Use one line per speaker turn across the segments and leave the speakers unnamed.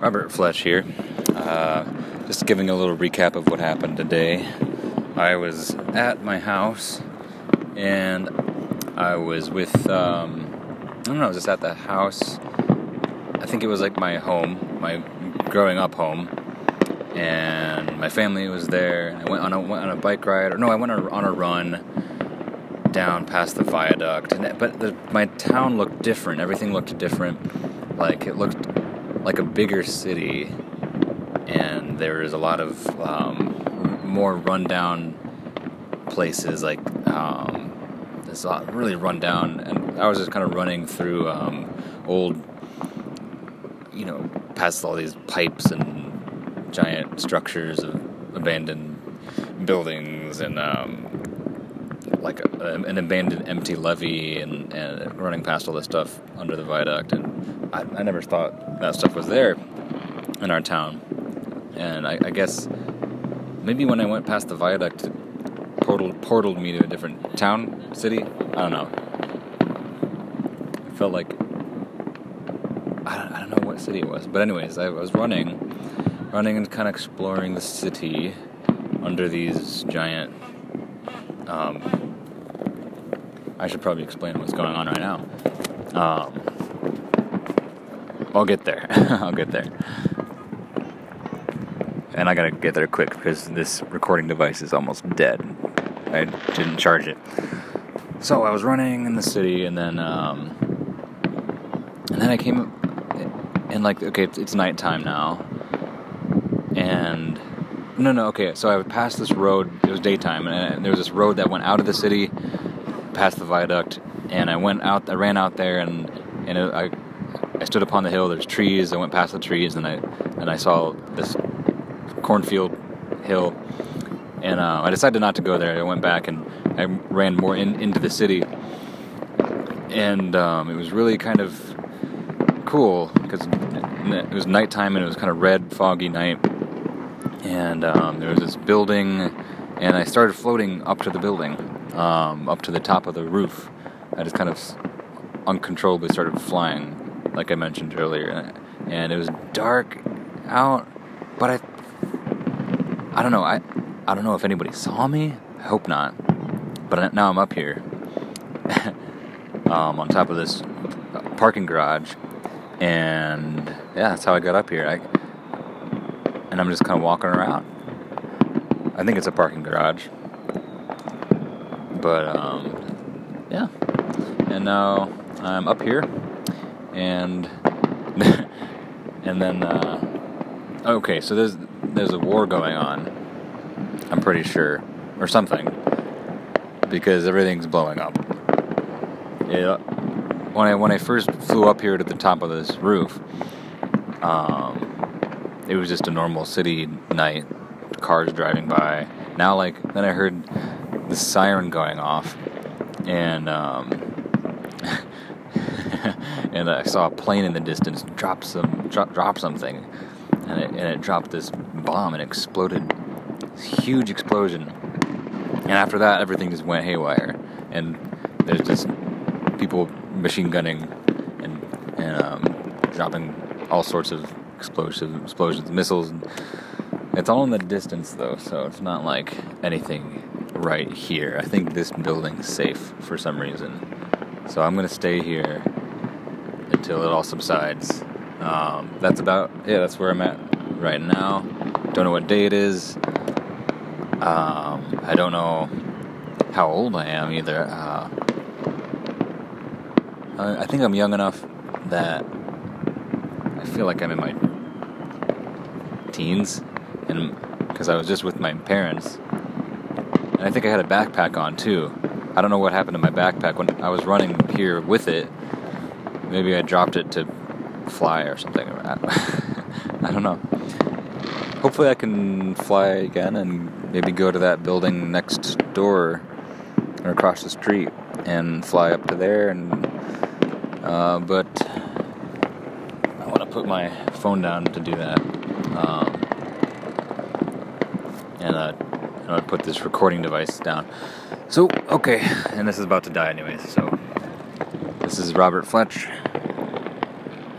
Robert Fletch here. Uh, just giving a little recap of what happened today. I was at my house and I was with, um, I don't know, I was just at the house. I think it was like my home, my growing up home. And my family was there. I went on a, went on a bike ride, or no, I went on a run down past the viaduct. And, but the, my town looked different. Everything looked different. Like it looked like a bigger city, and there is a lot of um, more rundown places. Like um, there's a lot really rundown, and I was just kind of running through um, old, you know, past all these pipes and giant structures of abandoned buildings and um, like a, an abandoned empty levee and, and running past all this stuff under the viaduct and I, I never thought that stuff was there in our town. And I, I guess maybe when I went past the viaduct it portaled, portaled me to a different town city? I don't know. It felt like I don't, I don't know what city it was. But anyways I was running running and kind of exploring the city under these giant um, I should probably explain what's going on right now. Um, I'll get there. I'll get there. And I gotta get there quick because this recording device is almost dead. I didn't charge it. So I was running in the city, and then um, and then I came and like okay, it's, it's nighttime now, and no, no, okay. So I passed this road. It was daytime, and there was this road that went out of the city past the viaduct, and I went out. I ran out there, and and it, I I stood upon the hill. There's trees. I went past the trees, and I and I saw this cornfield hill, and uh, I decided not to go there. I went back and I ran more in, into the city, and um, it was really kind of cool because it was nighttime and it was kind of red, foggy night, and um, there was this building, and I started floating up to the building um, up to the top of the roof. I just kind of uncontrollably started flying, like I mentioned earlier, and it was dark out. But I, I don't know. I, I don't know if anybody saw me. I hope not. But now I'm up here, um, on top of this parking garage, and yeah, that's how I got up here. I, and I'm just kind of walking around. I think it's a parking garage but um, yeah. And now I'm up here, and and then uh, okay, so there's there's a war going on. I'm pretty sure, or something, because everything's blowing up. Yeah. When I when I first flew up here to the top of this roof, um, it was just a normal city night, cars driving by. Now, like then I heard the siren going off, and um, and I saw a plane in the distance drop some drop, drop something, and it, and it dropped this bomb and exploded, huge explosion, and after that everything just went haywire, and there's just people machine gunning and and um, dropping all sorts of explosive explosions, missiles. And it's all in the distance though, so it's not like anything right here. I think this building's safe for some reason. So I'm to stay here until it all subsides. Um, that's about, yeah, that's where I'm at right now. Don't know what day it is. Um, I don't know how old I am either. Uh, I think I'm young enough that I feel like I'm in my teens, and because I was just with my parents and I think I had a backpack on too. I don't know what happened to my backpack when I was running here with it. Maybe I dropped it to fly or something. I don't know. Hopefully, I can fly again and maybe go to that building next door or across the street and fly up to there. And uh, but I want to put my phone down to do that. Um, and uh, I'm gonna put this recording device down. So, okay, and this is about to die anyways, so this is Robert Fletch,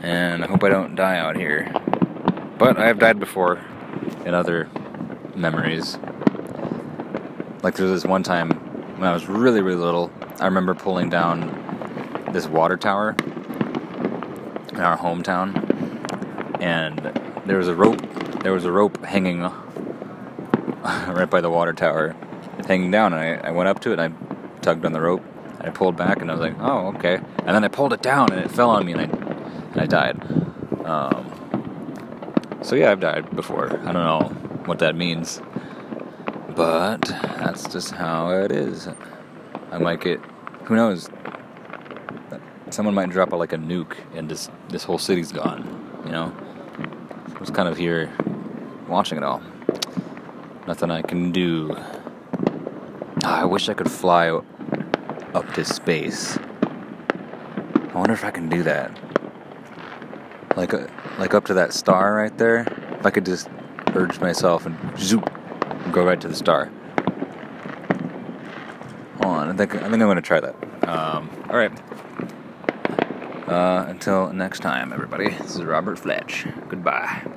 and I hope I don't die out here. But I have died before in other memories. Like there was this one time when I was really, really little. I remember pulling down this water tower in our hometown, and there was a rope. There was a rope hanging right by the water tower, hanging down. And I, I went up to it and I tugged on the rope. And I pulled back and I was like, "Oh, okay." And then I pulled it down and it fell on me and I and I died. Um, so yeah, I've died before. I don't know what that means, but that's just how it is. I might get, who knows? Someone might drop a, like a nuke, and this this whole city's gone. You know, I was kind of here watching it all. Nothing I can do. Ah, I wish I could fly up to space. I wonder if I can do that. Like, uh, like up to that star right there. If I could just urge myself and zoop, and go right to the star. Hold on, I think I think I'm gonna try that. Um, all right. Uh, until next time, everybody. This is Robert Fletch. Goodbye.